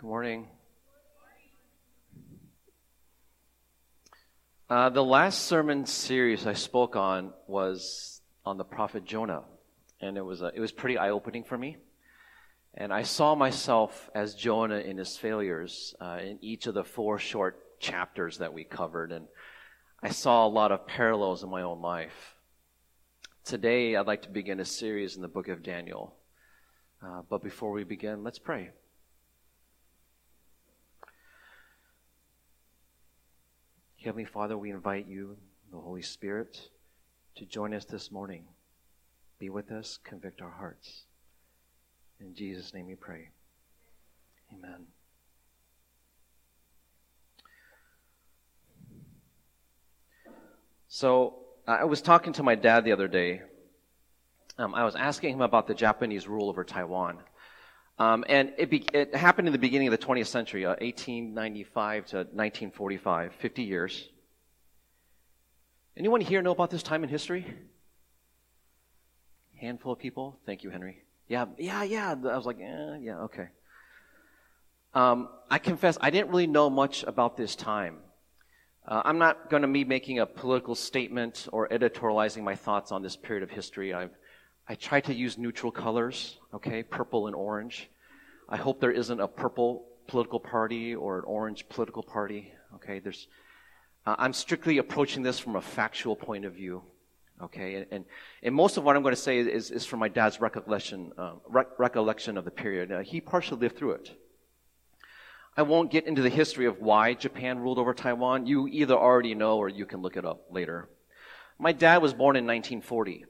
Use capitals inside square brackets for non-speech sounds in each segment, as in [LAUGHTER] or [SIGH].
Good morning. Uh, the last sermon series I spoke on was on the prophet Jonah, and it was uh, it was pretty eye opening for me. And I saw myself as Jonah in his failures uh, in each of the four short chapters that we covered, and I saw a lot of parallels in my own life. Today, I'd like to begin a series in the book of Daniel. Uh, but before we begin, let's pray. Heavenly Father, we invite you, the Holy Spirit, to join us this morning. Be with us, convict our hearts. In Jesus' name we pray. Amen. So, I was talking to my dad the other day. Um, I was asking him about the Japanese rule over Taiwan. Um, and it, be, it, happened in the beginning of the 20th century, uh, 1895 to 1945, 50 years. Anyone here know about this time in history? Handful of people. Thank you, Henry. Yeah, yeah, yeah. I was like, eh, yeah, okay. Um, I confess, I didn't really know much about this time. Uh, I'm not going to be making a political statement or editorializing my thoughts on this period of history. I've I try to use neutral colors, okay, purple and orange. I hope there isn't a purple political party or an orange political party, okay? There's, uh, I'm strictly approaching this from a factual point of view, okay? And, and, and most of what I'm going to say is, is from my dad's recollection, uh, recollection of the period. Uh, he partially lived through it. I won't get into the history of why Japan ruled over Taiwan. You either already know or you can look it up later. My dad was born in 1940.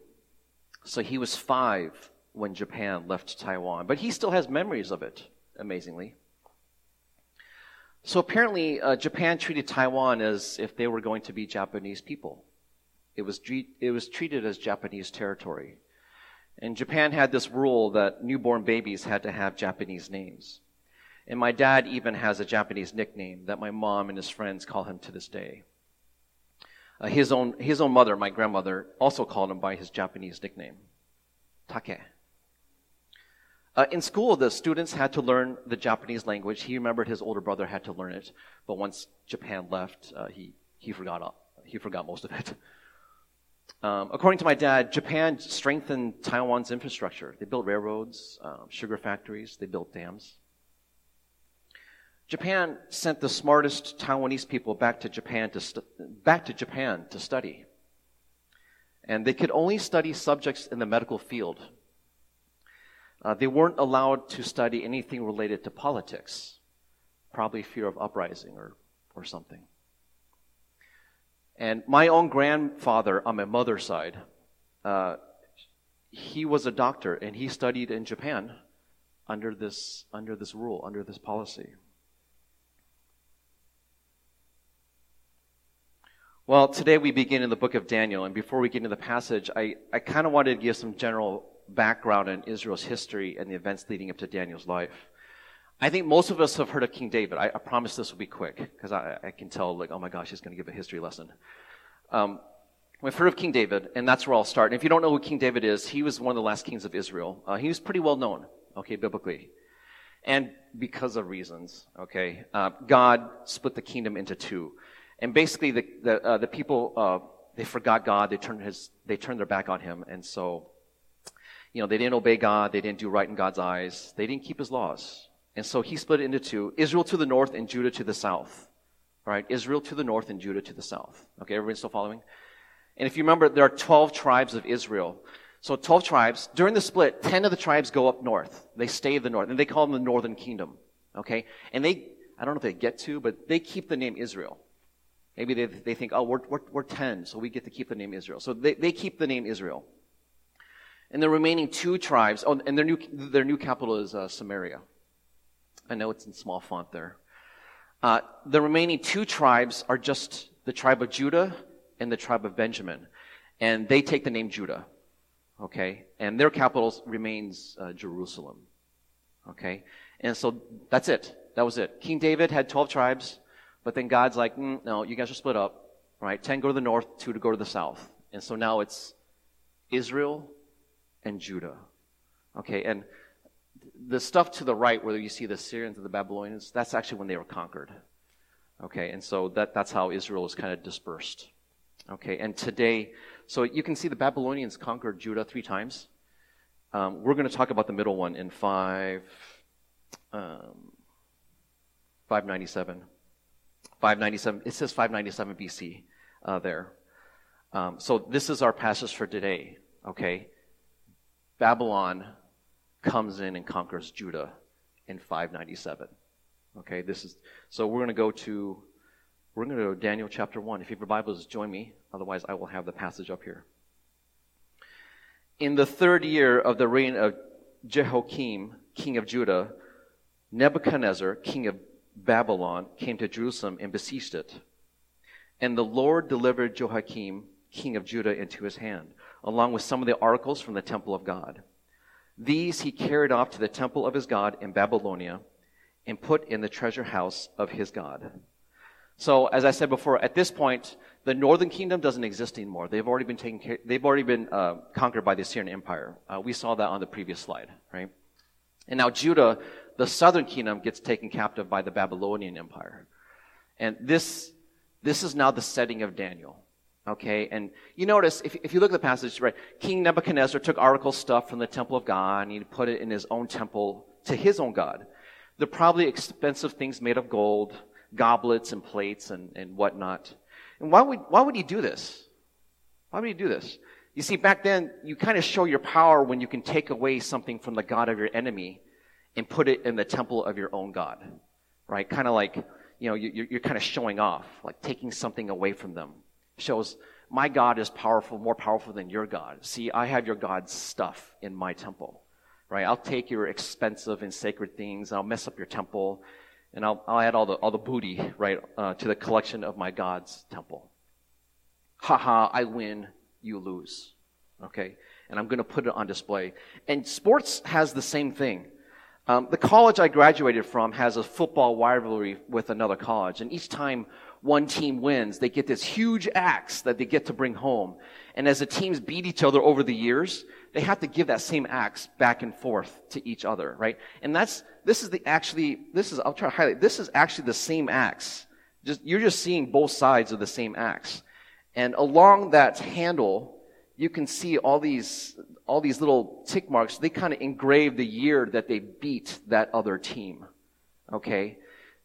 So he was five when Japan left Taiwan, but he still has memories of it, amazingly. So apparently, uh, Japan treated Taiwan as if they were going to be Japanese people. It was, it was treated as Japanese territory. And Japan had this rule that newborn babies had to have Japanese names. And my dad even has a Japanese nickname that my mom and his friends call him to this day. Uh, his, own, his own mother, my grandmother, also called him by his Japanese nickname, Take. Uh, in school, the students had to learn the Japanese language. He remembered his older brother had to learn it, but once Japan left, uh, he, he, forgot, he forgot most of it. Um, according to my dad, Japan strengthened Taiwan's infrastructure. They built railroads, um, sugar factories, they built dams. Japan sent the smartest Taiwanese people back to Japan to stu- back to Japan to study. And they could only study subjects in the medical field. Uh, they weren't allowed to study anything related to politics, probably fear of uprising or, or something. And my own grandfather on my mother's side, uh, he was a doctor and he studied in Japan under this, under this rule, under this policy. Well, today we begin in the book of Daniel, and before we get into the passage, I, I kind of wanted to give some general background on Israel's history and the events leading up to Daniel's life. I think most of us have heard of King David. I, I promise this will be quick, because I, I, can tell, like, oh my gosh, he's going to give a history lesson. Um, we've heard of King David, and that's where I'll start. And if you don't know who King David is, he was one of the last kings of Israel. Uh, he was pretty well known, okay, biblically. And because of reasons, okay, uh, God split the kingdom into two. And basically, the, the, uh, the people, uh, they forgot God. They turned, his, they turned their back on him. And so, you know, they didn't obey God. They didn't do right in God's eyes. They didn't keep his laws. And so he split it into two Israel to the north and Judah to the south. All right? Israel to the north and Judah to the south. Okay, everybody still following? And if you remember, there are 12 tribes of Israel. So 12 tribes. During the split, 10 of the tribes go up north. They stay in the north. And they call them the northern kingdom. Okay? And they, I don't know if they get to, but they keep the name Israel. Maybe they, they think, oh, we're, we're, we're 10, so we get to keep the name Israel. So they, they keep the name Israel. And the remaining two tribes, oh, and their new, their new capital is uh, Samaria. I know it's in small font there. Uh, the remaining two tribes are just the tribe of Judah and the tribe of Benjamin. And they take the name Judah. Okay? And their capital remains uh, Jerusalem. Okay? And so that's it. That was it. King David had 12 tribes. But then God's like, mm, no, you guys are split up, right? Ten go to the north, two to go to the south. And so now it's Israel and Judah. Okay, and the stuff to the right, where you see the Assyrians and the Babylonians, that's actually when they were conquered. Okay, and so that, that's how Israel is kind of dispersed. Okay, and today, so you can see the Babylonians conquered Judah three times. Um, we're going to talk about the middle one in 5, um, 597. 597, it says 597 BC uh, there. Um, so this is our passage for today, okay? Babylon comes in and conquers Judah in 597. Okay, this is, so we're going to go to, we're going to go to Daniel chapter 1. If you have your Bibles, join me. Otherwise, I will have the passage up here. In the third year of the reign of Jehoiakim, king of Judah, Nebuchadnezzar, king of Babylon, came to Jerusalem and besieged it. And the Lord delivered Jehoiakim, king of Judah, into his hand, along with some of the articles from the temple of God. These he carried off to the temple of his God in Babylonia and put in the treasure house of his God. So, as I said before, at this point, the northern kingdom doesn't exist anymore. They've already been taken care, they've already been uh, conquered by the Assyrian Empire. Uh, we saw that on the previous slide, right? And now Judah, the southern kingdom, gets taken captive by the Babylonian Empire. And this, this is now the setting of Daniel. Okay, and you notice, if, if you look at the passage, right, King Nebuchadnezzar took article stuff from the temple of God and he put it in his own temple to his own God. They're probably expensive things made of gold, goblets and plates and, and whatnot. And why would, why would he do this? Why would he do this? You see, back then, you kind of show your power when you can take away something from the God of your enemy and put it in the temple of your own God. Right? Kind of like, you know, you're, you're kind of showing off, like taking something away from them shows my God is powerful, more powerful than your God. See, I have your God's stuff in my temple, right? I'll take your expensive and sacred things, I'll mess up your temple, and I'll, I'll add all the, all the booty, right, uh, to the collection of my God's temple. Haha, I win, you lose. Okay? And I'm going to put it on display. And sports has the same thing. Um, the college I graduated from has a football rivalry with another college, and each time one team wins, they get this huge axe that they get to bring home. And as the teams beat each other over the years, they have to give that same axe back and forth to each other, right? And that's, this is the actually, this is, I'll try to highlight, this is actually the same axe. Just, you're just seeing both sides of the same axe. And along that handle, you can see all these, all these little tick marks. They kind of engrave the year that they beat that other team. Okay?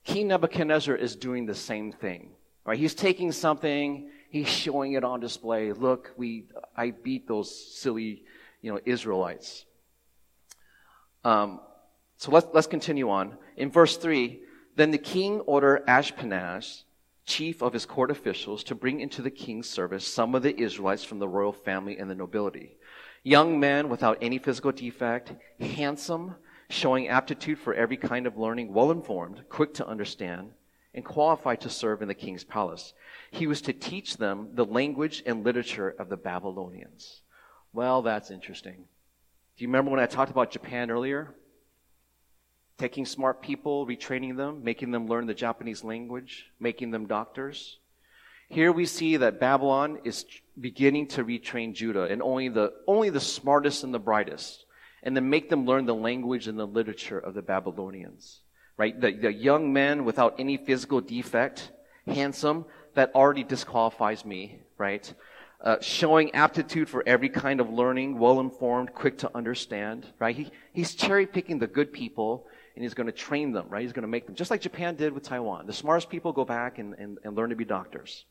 King Nebuchadnezzar is doing the same thing. Right? He's taking something, he's showing it on display. Look, we, I beat those silly, you know, Israelites. Um, so let's, let's continue on. In verse 3, then the king ordered Ashpenaz, chief of his court officials, to bring into the king's service some of the Israelites from the royal family and the nobility. Young men without any physical defect, handsome, showing aptitude for every kind of learning, well informed, quick to understand, and qualified to serve in the king's palace. He was to teach them the language and literature of the Babylonians. Well, that's interesting. Do you remember when I talked about Japan earlier? Taking smart people, retraining them, making them learn the Japanese language, making them doctors. Here we see that Babylon is beginning to retrain Judah, and only the, only the smartest and the brightest and then make them learn the language and the literature of the Babylonians. Right? The, the young men without any physical defect, handsome, that already disqualifies me, right? Uh, showing aptitude for every kind of learning, well informed, quick to understand, right? He, he's cherry picking the good people and he's going to train them, right? He's going to make them, just like Japan did with Taiwan. The smartest people go back and, and, and learn to be doctors.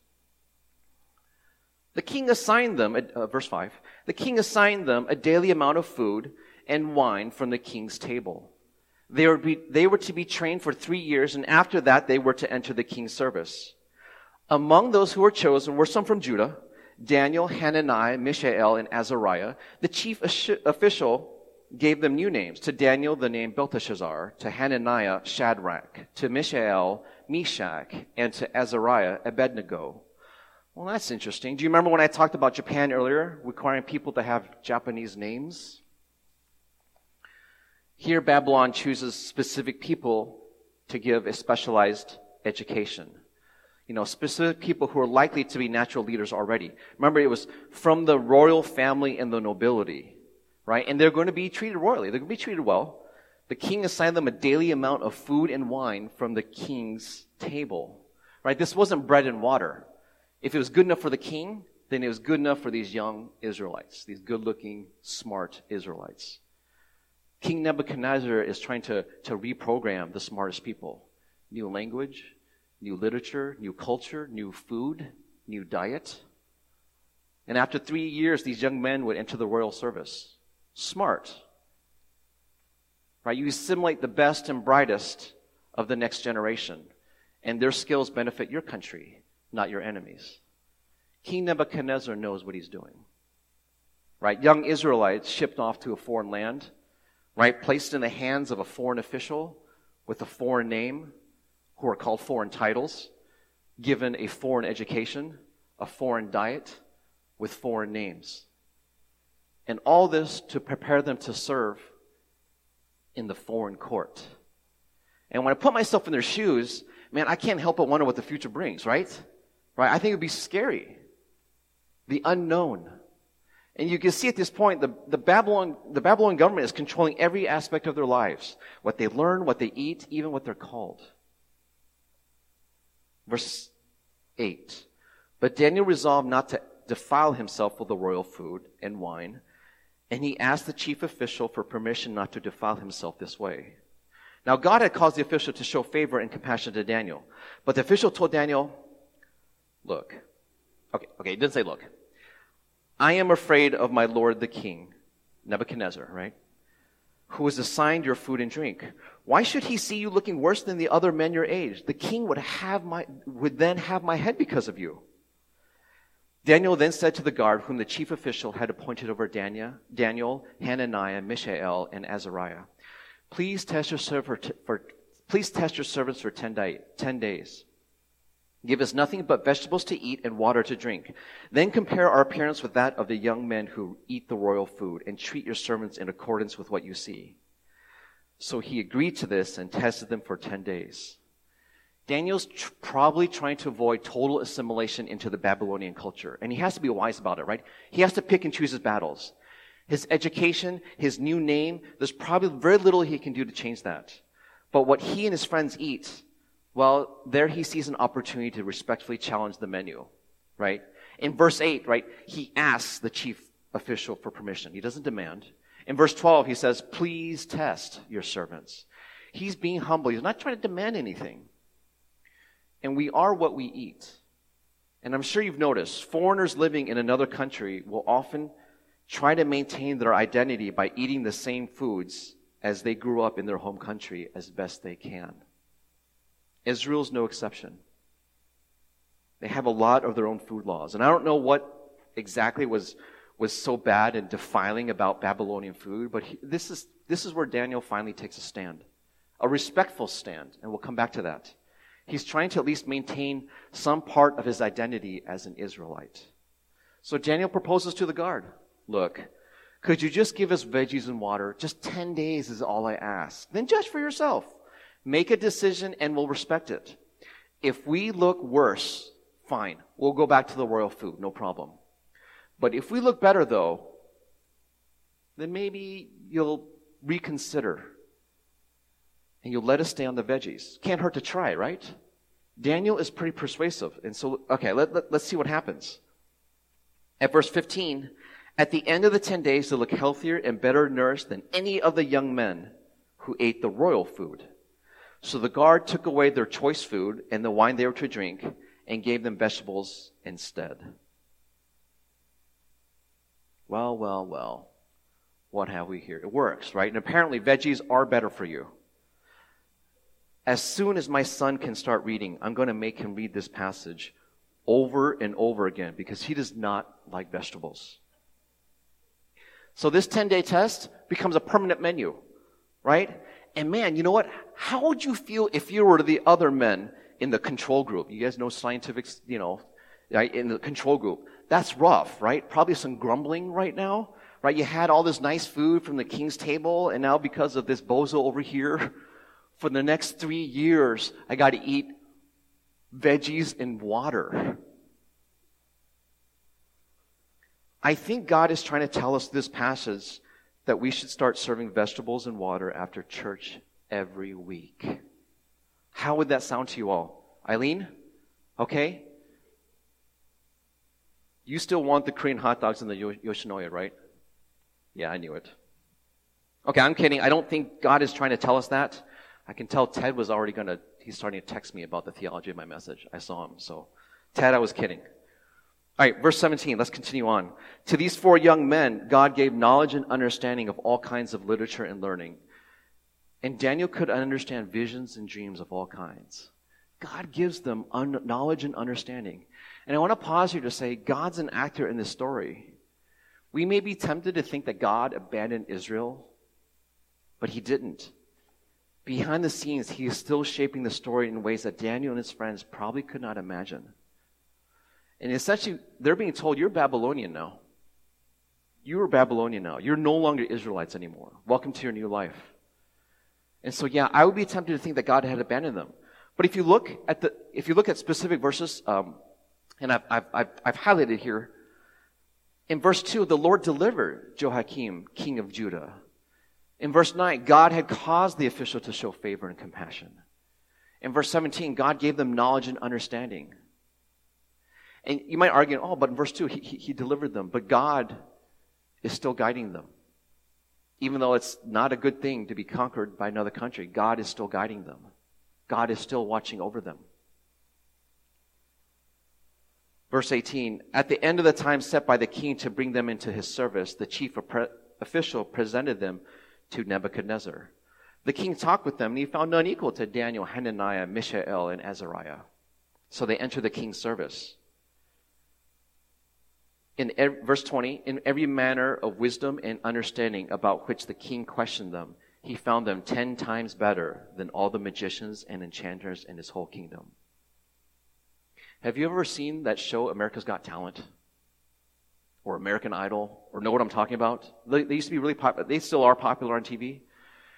The king assigned them, uh, verse 5, the king assigned them a daily amount of food and wine from the king's table. They were, be, they were to be trained for three years, and after that, they were to enter the king's service. Among those who were chosen were some from Judah Daniel, Hananiah, Mishael, and Azariah. The chief official gave them new names. To Daniel, the name Belteshazzar. To Hananiah, Shadrach. To Mishael, Meshach. And to Azariah, Abednego. Well, that's interesting. Do you remember when I talked about Japan earlier, requiring people to have Japanese names? Here, Babylon chooses specific people to give a specialized education. You know, specific people who are likely to be natural leaders already. Remember, it was from the royal family and the nobility, right? And they're going to be treated royally. They're going to be treated well. the king assigned them a daily amount of food and wine from the king's table. Right? This wasn't bread and water. If it was good enough for the king, then it was good enough for these young Israelites, these good looking, smart Israelites. King Nebuchadnezzar is trying to, to reprogram the smartest people. New language, new literature, new culture, new food, new diet. And after three years, these young men would enter the royal service. Smart. Right? You assimilate the best and brightest of the next generation, and their skills benefit your country, not your enemies. King Nebuchadnezzar knows what he's doing. Right? Young Israelites shipped off to a foreign land, right? Placed in the hands of a foreign official with a foreign name, who are called foreign titles, given a foreign education, a foreign diet, with foreign names. And all this to prepare them to serve in the foreign court. And when I put myself in their shoes, man, I can't help but wonder what the future brings, right? Right? I think it would be scary. The unknown. And you can see at this point, the, the Babylon, the Babylon government is controlling every aspect of their lives. What they learn, what they eat, even what they're called. Verse 8. But Daniel resolved not to defile himself with the royal food and wine, and he asked the chief official for permission not to defile himself this way. Now God had caused the official to show favor and compassion to Daniel. But the official told Daniel, look, okay, okay, he didn't say look. I am afraid of my lord the king, Nebuchadnezzar, right? Who has assigned your food and drink. Why should he see you looking worse than the other men your age? The king would have my, would then have my head because of you. Daniel then said to the guard, whom the chief official had appointed over Daniel, Daniel Hananiah, Mishael, and Azariah, please test your, server for, please test your servants for 10, day, 10 days. Give us nothing but vegetables to eat and water to drink. Then compare our appearance with that of the young men who eat the royal food and treat your servants in accordance with what you see. So he agreed to this and tested them for 10 days. Daniel's tr- probably trying to avoid total assimilation into the Babylonian culture. And he has to be wise about it, right? He has to pick and choose his battles. His education, his new name, there's probably very little he can do to change that. But what he and his friends eat, well, there he sees an opportunity to respectfully challenge the menu, right? In verse 8, right, he asks the chief official for permission. He doesn't demand. In verse 12, he says, please test your servants. He's being humble. He's not trying to demand anything and we are what we eat. And I'm sure you've noticed foreigners living in another country will often try to maintain their identity by eating the same foods as they grew up in their home country as best they can. Israel's no exception. They have a lot of their own food laws. And I don't know what exactly was, was so bad and defiling about Babylonian food, but he, this, is, this is where Daniel finally takes a stand. A respectful stand, and we'll come back to that. He's trying to at least maintain some part of his identity as an Israelite. So Daniel proposes to the guard Look, could you just give us veggies and water? Just 10 days is all I ask. Then judge for yourself. Make a decision and we'll respect it. If we look worse, fine. We'll go back to the royal food, no problem. But if we look better, though, then maybe you'll reconsider and you'll let us stay on the veggies. Can't hurt to try, right? Daniel is pretty persuasive. And so, okay, let, let, let's see what happens. At verse 15, at the end of the 10 days, they look healthier and better nourished than any of the young men who ate the royal food. So the guard took away their choice food and the wine they were to drink and gave them vegetables instead. Well, well, well. What have we here? It works, right? And apparently veggies are better for you. As soon as my son can start reading, I'm going to make him read this passage over and over again because he does not like vegetables. So this 10 day test becomes a permanent menu, right? And man, you know what? How would you feel if you were the other men in the control group? You guys know scientific, you know? In the control group. That's rough, right? Probably some grumbling right now, right? You had all this nice food from the king's table and now because of this bozo over here, for the next three years, I got to eat veggies and water. I think God is trying to tell us this passage that we should start serving vegetables and water after church every week. How would that sound to you all? Eileen? Okay? You still want the Korean hot dogs and the Yoshinoya, right? Yeah, I knew it. Okay, I'm kidding. I don't think God is trying to tell us that. I can tell Ted was already going to, he's starting to text me about the theology of my message. I saw him. So, Ted, I was kidding. All right, verse 17, let's continue on. To these four young men, God gave knowledge and understanding of all kinds of literature and learning. And Daniel could understand visions and dreams of all kinds. God gives them un- knowledge and understanding. And I want to pause here to say God's an actor in this story. We may be tempted to think that God abandoned Israel, but he didn't. Behind the scenes, he is still shaping the story in ways that Daniel and his friends probably could not imagine. And essentially, they're being told, You're Babylonian now. You are Babylonian now. You're no longer Israelites anymore. Welcome to your new life. And so, yeah, I would be tempted to think that God had abandoned them. But if you look at the, if you look at specific verses, um, and I've, I've, I've, I've highlighted here, in verse 2, the Lord delivered Jehoiakim, king of Judah. In verse 9, God had caused the official to show favor and compassion. In verse 17, God gave them knowledge and understanding. And you might argue, oh, but in verse 2, he, he, he delivered them. But God is still guiding them. Even though it's not a good thing to be conquered by another country, God is still guiding them. God is still watching over them. Verse 18 At the end of the time set by the king to bring them into his service, the chief official presented them to Nebuchadnezzar. The king talked with them, and he found none equal to Daniel, Hananiah, Mishael, and Azariah. So they entered the king's service in every, verse 20, in every manner of wisdom and understanding about which the king questioned them, he found them ten times better than all the magicians and enchanters in his whole kingdom. Have you ever seen that show, America's Got Talent? Or American Idol? Or know what I'm talking about? They, they used to be really popular. They still are popular on TV.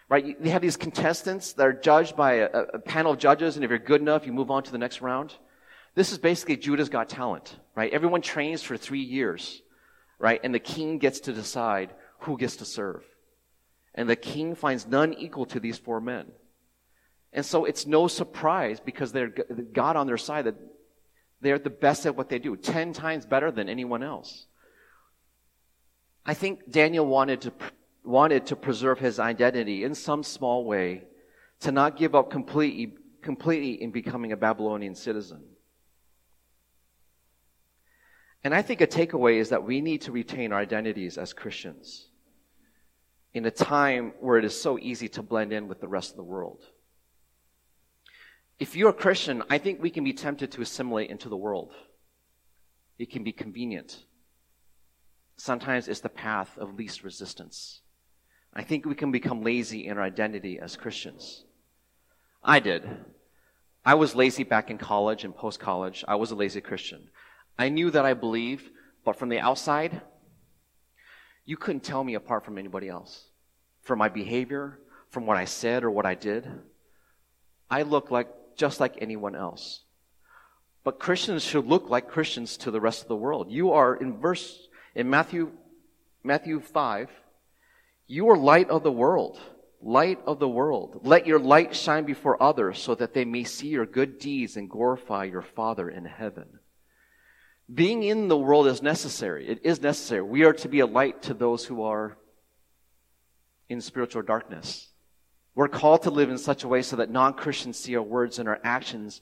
Right? They have these contestants that are judged by a, a panel of judges, and if you're good enough, you move on to the next round. This is basically Judah's Got Talent, right? Everyone trains for three years, right? And the king gets to decide who gets to serve. And the king finds none equal to these four men. And so it's no surprise because they're God on their side that they're the best at what they do, 10 times better than anyone else. I think Daniel wanted to, wanted to preserve his identity in some small way, to not give up completely, completely in becoming a Babylonian citizen. And I think a takeaway is that we need to retain our identities as Christians in a time where it is so easy to blend in with the rest of the world. If you're a Christian, I think we can be tempted to assimilate into the world. It can be convenient. Sometimes it's the path of least resistance. I think we can become lazy in our identity as Christians. I did. I was lazy back in college and post college. I was a lazy Christian. I knew that I believed, but from the outside, you couldn't tell me apart from anybody else. From my behavior, from what I said or what I did, I looked like just like anyone else. But Christians should look like Christians to the rest of the world. You are in verse in Matthew Matthew 5, you are light of the world. Light of the world. Let your light shine before others so that they may see your good deeds and glorify your Father in heaven. Being in the world is necessary. It is necessary. We are to be a light to those who are in spiritual darkness. We're called to live in such a way so that non Christians see our words and our actions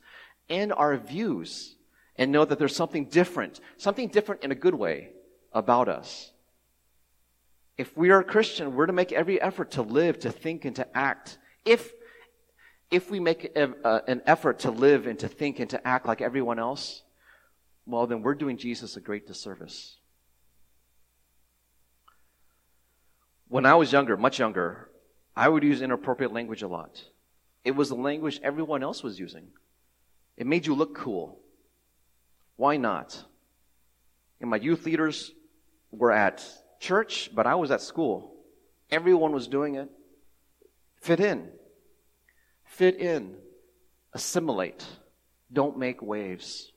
and our views and know that there's something different, something different in a good way about us. If we are a Christian, we're to make every effort to live, to think, and to act. If, if we make a, a, an effort to live and to think and to act like everyone else, well, then we're doing Jesus a great disservice. When I was younger, much younger, I would use inappropriate language a lot. It was the language everyone else was using. It made you look cool. Why not? And my youth leaders were at church, but I was at school. Everyone was doing it. Fit in. Fit in. Assimilate. Don't make waves.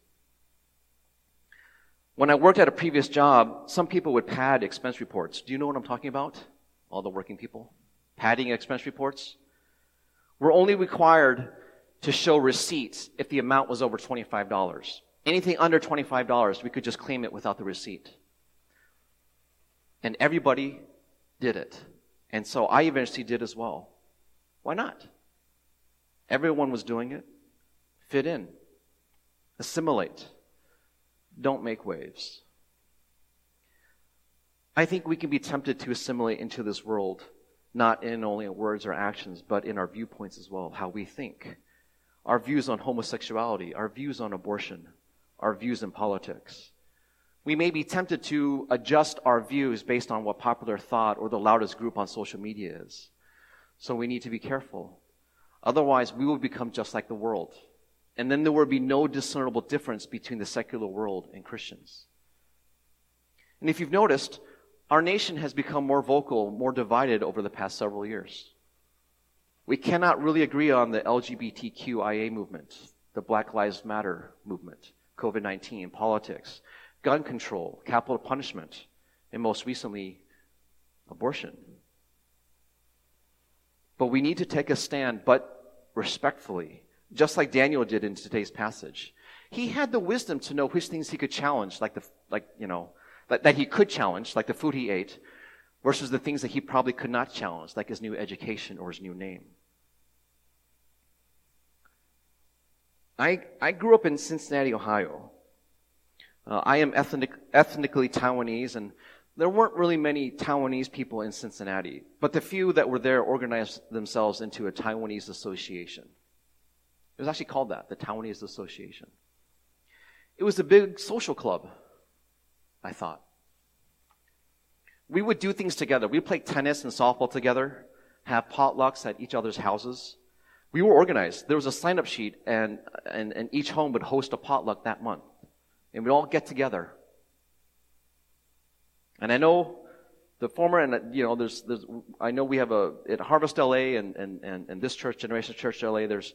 When I worked at a previous job, some people would pad expense reports. Do you know what I'm talking about? all the working people, padding expense reports. We're only required to show receipts if the amount was over $25. Anything under $25, we could just claim it without the receipt. And everybody did it. And so I eventually did as well. Why not? Everyone was doing it. Fit in. Assimilate. Don't make waves. I think we can be tempted to assimilate into this world, not in only words or actions, but in our viewpoints as well, how we think. Our views on homosexuality, our views on abortion, our views in politics. We may be tempted to adjust our views based on what popular thought or the loudest group on social media is. So we need to be careful. Otherwise, we will become just like the world. And then there will be no discernible difference between the secular world and Christians. And if you've noticed, our nation has become more vocal, more divided over the past several years. We cannot really agree on the LGBTQIA movement, the Black Lives Matter movement, COVID 19, politics, gun control, capital punishment, and most recently, abortion. But we need to take a stand, but respectfully, just like Daniel did in today's passage. He had the wisdom to know which things he could challenge, like the, like, you know, that, that he could challenge, like the food he ate, versus the things that he probably could not challenge, like his new education or his new name. I, I grew up in Cincinnati, Ohio. Uh, I am ethnic, ethnically Taiwanese, and there weren't really many Taiwanese people in Cincinnati, but the few that were there organized themselves into a Taiwanese association. It was actually called that, the Taiwanese Association. It was a big social club I thought. We would do things together. We'd play tennis and softball together, have potlucks at each other's houses. We were organized. There was a sign up sheet, and, and, and each home would host a potluck that month. And we'd all get together. And I know the former, and you know, there's, there's, I know we have a, at Harvest LA and, and, and, and this church, Generation Church LA, there's,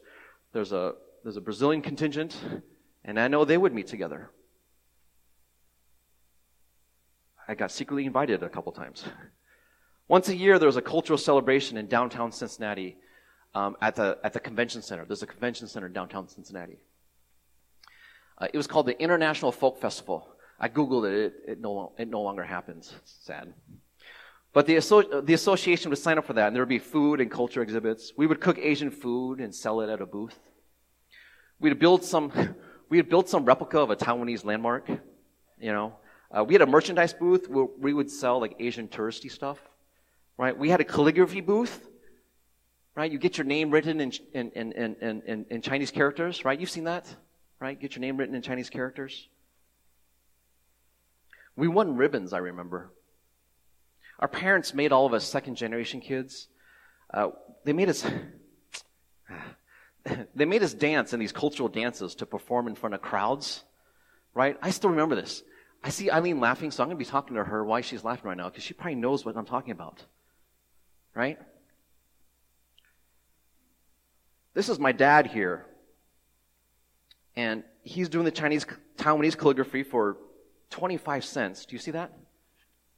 there's a, there's a Brazilian contingent, and I know they would meet together. I got secretly invited a couple times. Once a year, there was a cultural celebration in downtown Cincinnati um, at, the, at the convention center. There's a convention center in downtown Cincinnati. Uh, it was called the International Folk Festival. I Googled it. It, it, no, it no longer happens. It's sad. But the, asso- the association would sign up for that, and there would be food and culture exhibits. We would cook Asian food and sell it at a booth. We'd build some, [LAUGHS] we would build some replica of a Taiwanese landmark, you know, uh, we had a merchandise booth where we would sell like Asian touristy stuff, right? We had a calligraphy booth, right? You get your name written in, in, in, in, in, in Chinese characters, right? You've seen that, right? Get your name written in Chinese characters. We won ribbons, I remember. Our parents made all of us second generation kids. Uh, they made us. [SIGHS] they made us dance in these cultural dances to perform in front of crowds, right? I still remember this. I see Eileen laughing, so I'm going to be talking to her why she's laughing right now, because she probably knows what I'm talking about. Right? This is my dad here. And he's doing the Chinese, Taiwanese calligraphy for 25 cents. Do you see that?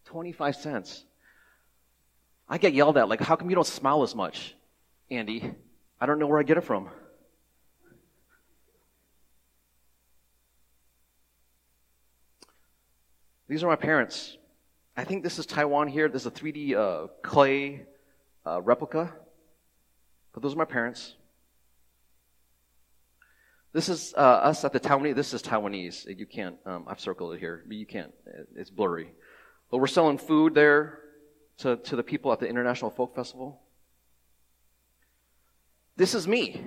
25 cents. I get yelled at, like, how come you don't smile as much, Andy? I don't know where I get it from. These are my parents. I think this is Taiwan here. This is a 3D uh, clay uh, replica. But those are my parents. This is uh, us at the Taiwanese. This is Taiwanese. You can't. Um, I've circled it here, but you can't. It's blurry. But we're selling food there to, to the people at the International Folk Festival. This is me.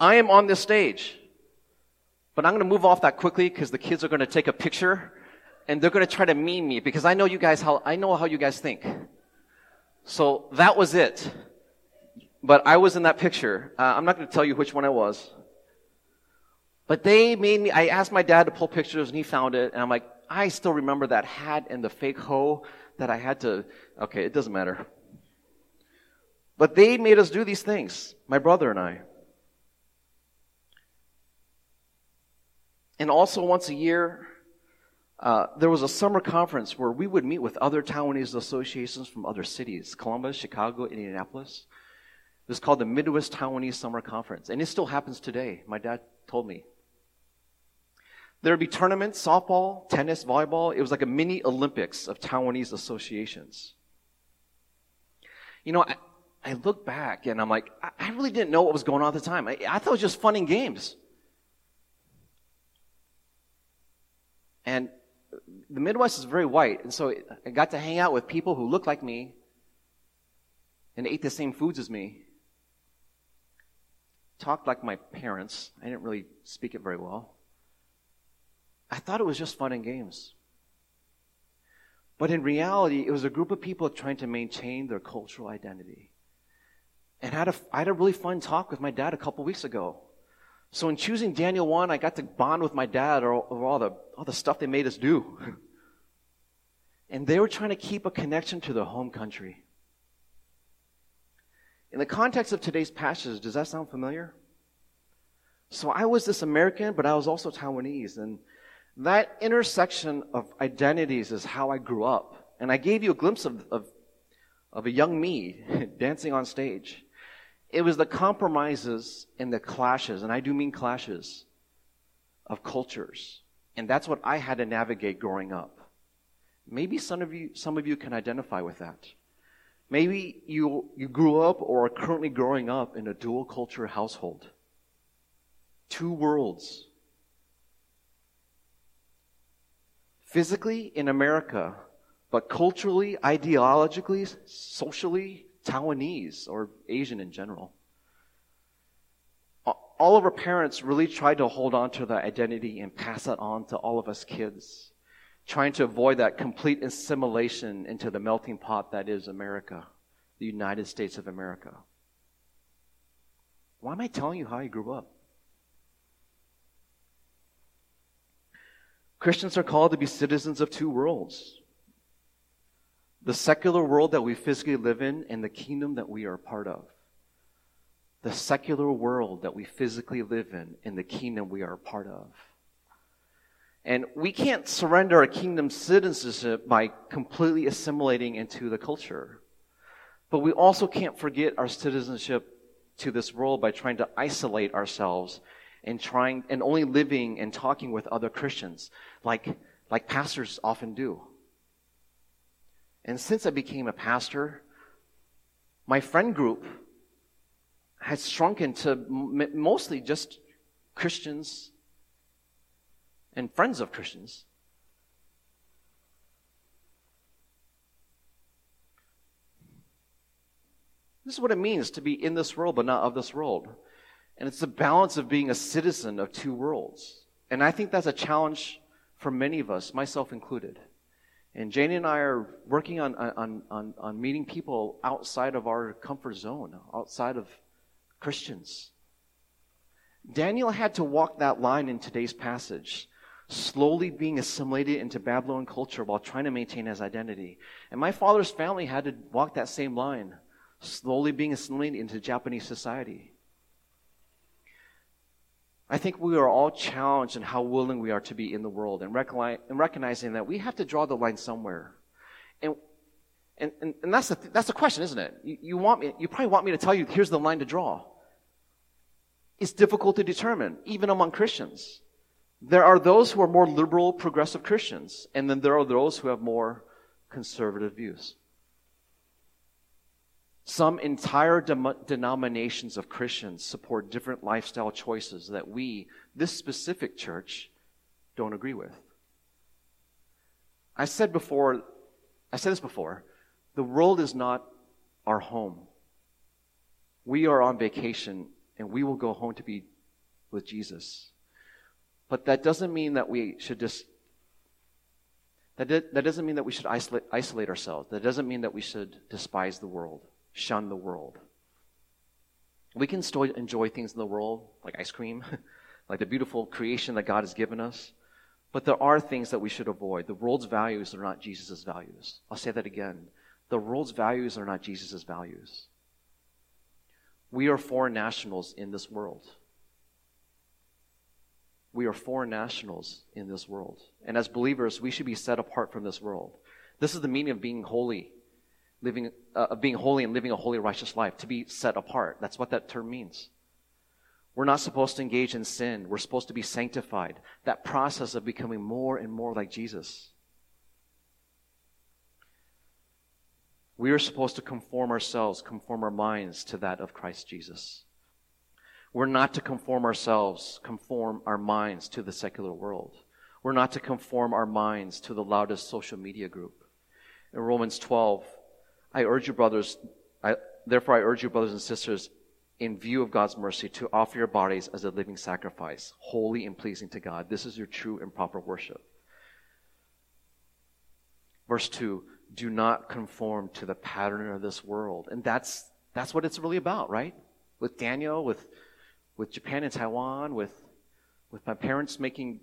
I am on this stage. But I'm going to move off that quickly because the kids are going to take a picture and they're going to try to meme me because I know you guys how I know how you guys think. So that was it. But I was in that picture. Uh, I'm not going to tell you which one I was. But they made me. I asked my dad to pull pictures, and he found it. And I'm like, I still remember that hat and the fake hoe that I had to. Okay, it doesn't matter. But they made us do these things, my brother and I. And also, once a year, uh, there was a summer conference where we would meet with other Taiwanese associations from other cities Columbus, Chicago, Indianapolis. It was called the Midwest Taiwanese Summer Conference, and it still happens today. My dad told me. There would be tournaments, softball, tennis, volleyball. It was like a mini Olympics of Taiwanese associations. You know, I, I look back and I'm like, I, really didn't know what was going on at the time. I, I thought it was just fun and games. And the Midwest is very white, and so I got to hang out with people who looked like me and ate the same foods as me. Talked like my parents. I didn't really speak it very well. I thought it was just fun and games. But in reality, it was a group of people trying to maintain their cultural identity. And I had a, I had a really fun talk with my dad a couple weeks ago. So in choosing Daniel 1, I got to bond with my dad over all the, all the stuff they made us do. [LAUGHS] and they were trying to keep a connection to their home country. In the context of today's passage, does that sound familiar? So I was this American, but I was also Taiwanese. And that intersection of identities is how I grew up. And I gave you a glimpse of, of, of a young me [LAUGHS] dancing on stage. It was the compromises and the clashes, and I do mean clashes, of cultures. And that's what I had to navigate growing up. Maybe some of you, some of you can identify with that. Maybe you, you grew up or are currently growing up in a dual culture household. Two worlds physically in America, but culturally, ideologically, socially, Taiwanese or Asian in general. All of our parents really tried to hold on to that identity and pass that on to all of us kids, trying to avoid that complete assimilation into the melting pot that is America, the United States of America. Why am I telling you how I grew up? Christians are called to be citizens of two worlds the secular world that we physically live in and the kingdom that we are a part of. The secular world that we physically live in and the kingdom we are a part of. And we can't surrender our kingdom citizenship by completely assimilating into the culture. But we also can't forget our citizenship to this world by trying to isolate ourselves and trying and only living and talking with other Christians like like pastors often do. And since I became a pastor, my friend group has shrunken to mostly just Christians and friends of Christians. This is what it means to be in this world but not of this world. And it's the balance of being a citizen of two worlds. And I think that's a challenge for many of us, myself included. And Jane and I are working on, on, on, on meeting people outside of our comfort zone, outside of Christians. Daniel had to walk that line in today's passage, slowly being assimilated into Babylon culture while trying to maintain his identity. And my father's family had to walk that same line, slowly being assimilated into Japanese society. I think we are all challenged in how willing we are to be in the world and, recognizing that we have to draw the line somewhere. And, and, and, and that's, the, that's the question, isn't it? You, you, want me, you probably want me to tell you, here's the line to draw. It's difficult to determine, even among Christians. There are those who are more liberal, progressive Christians, and then there are those who have more conservative views. Some entire de- denominations of Christians support different lifestyle choices that we, this specific church, don't agree with. I said before, I said this before, the world is not our home. We are on vacation and we will go home to be with Jesus. But that doesn't mean that we should just that, that doesn't mean that we should isolate, isolate ourselves. That doesn't mean that we should despise the world shun the world. We can still enjoy things in the world, like ice cream, [LAUGHS] like the beautiful creation that God has given us. But there are things that we should avoid. The world's values are not Jesus' values. I'll say that again. The world's values are not Jesus' values. We are foreign nationals in this world. We are foreign nationals in this world. And as believers, we should be set apart from this world. This is the meaning of being holy, living, uh, of being holy and living a holy, righteous life, to be set apart. That's what that term means. We're not supposed to engage in sin. We're supposed to be sanctified. That process of becoming more and more like Jesus. We are supposed to conform ourselves, conform our minds to that of Christ Jesus. We're not to conform ourselves, conform our minds to the secular world. We're not to conform our minds to the loudest social media group. In Romans 12, I urge you, brothers, I, therefore I urge you, brothers and sisters, in view of God's mercy, to offer your bodies as a living sacrifice, holy and pleasing to God. This is your true and proper worship. Verse 2 Do not conform to the pattern of this world. And that's, that's what it's really about, right? With Daniel, with, with Japan and Taiwan, with, with my parents making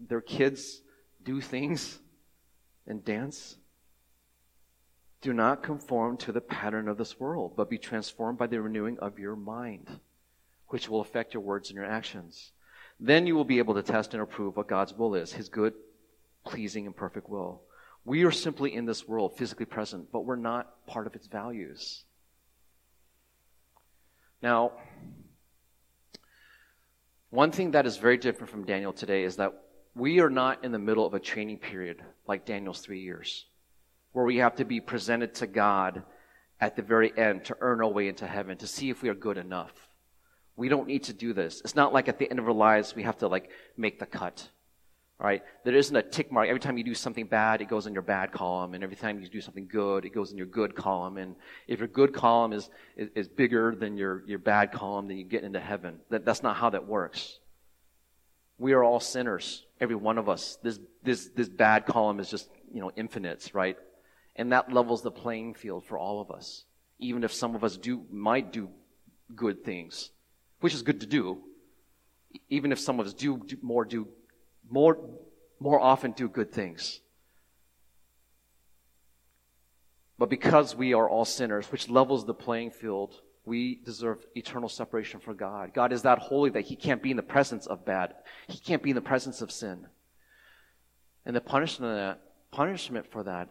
their kids do things and dance. Do not conform to the pattern of this world, but be transformed by the renewing of your mind, which will affect your words and your actions. Then you will be able to test and approve what God's will is, his good, pleasing, and perfect will. We are simply in this world, physically present, but we're not part of its values. Now, one thing that is very different from Daniel today is that we are not in the middle of a training period like Daniel's three years where we have to be presented to God at the very end to earn our way into heaven, to see if we are good enough. We don't need to do this. It's not like at the end of our lives we have to like make the cut. Right? There isn't a tick mark. Every time you do something bad, it goes in your bad column, and every time you do something good, it goes in your good column. And if your good column is, is, is bigger than your, your bad column, then you get into heaven. That, that's not how that works. We are all sinners, every one of us. This, this, this bad column is just, you know, infinite, right? And that levels the playing field for all of us. Even if some of us do, might do good things, which is good to do. Even if some of us do, do more, do more, more often do good things. But because we are all sinners, which levels the playing field, we deserve eternal separation from God. God is that holy that He can't be in the presence of bad. He can't be in the presence of sin. And the punishment, punishment for that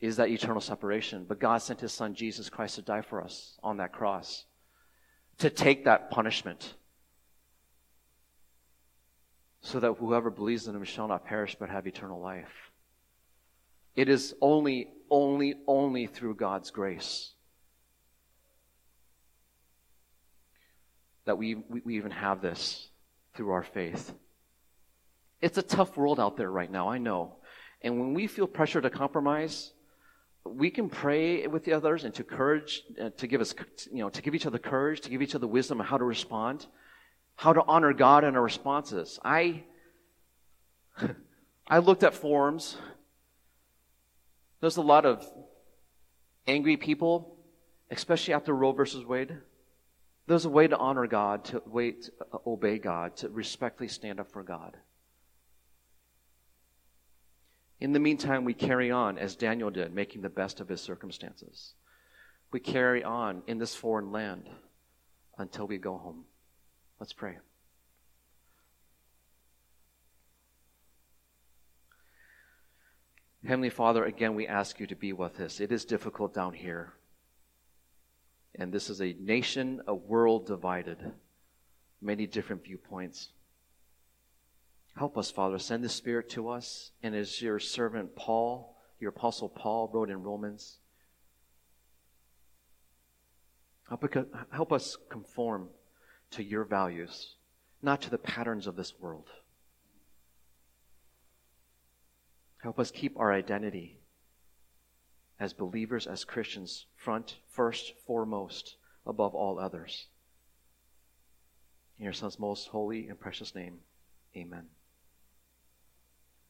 is that eternal separation. But God sent his son Jesus Christ to die for us on that cross, to take that punishment, so that whoever believes in him shall not perish but have eternal life. It is only, only, only through God's grace that we, we, even have this through our faith. It's a tough world out there right now, I know. And when we feel pressure to compromise, we can pray with the others and to courage, uh, to give us, you know, to give each other courage, to give each other wisdom on how to respond, how to honor God in our responses. I, [LAUGHS] I looked at forums. There's a lot of angry people, especially after Roe versus Wade. There's a way to honor God, to wait, uh, obey God, to respectfully stand up for God. In the meantime, we carry on as Daniel did, making the best of his circumstances. We carry on in this foreign land until we go home. Let's pray. Heavenly Father, again, we ask you to be with us. It is difficult down here. And this is a nation, a world divided, many different viewpoints. Help us, Father. Send the Spirit to us. And as your servant Paul, your apostle Paul wrote in Romans, help us conform to your values, not to the patterns of this world. Help us keep our identity as believers, as Christians, front, first, foremost, above all others. In your Son's most holy and precious name, amen.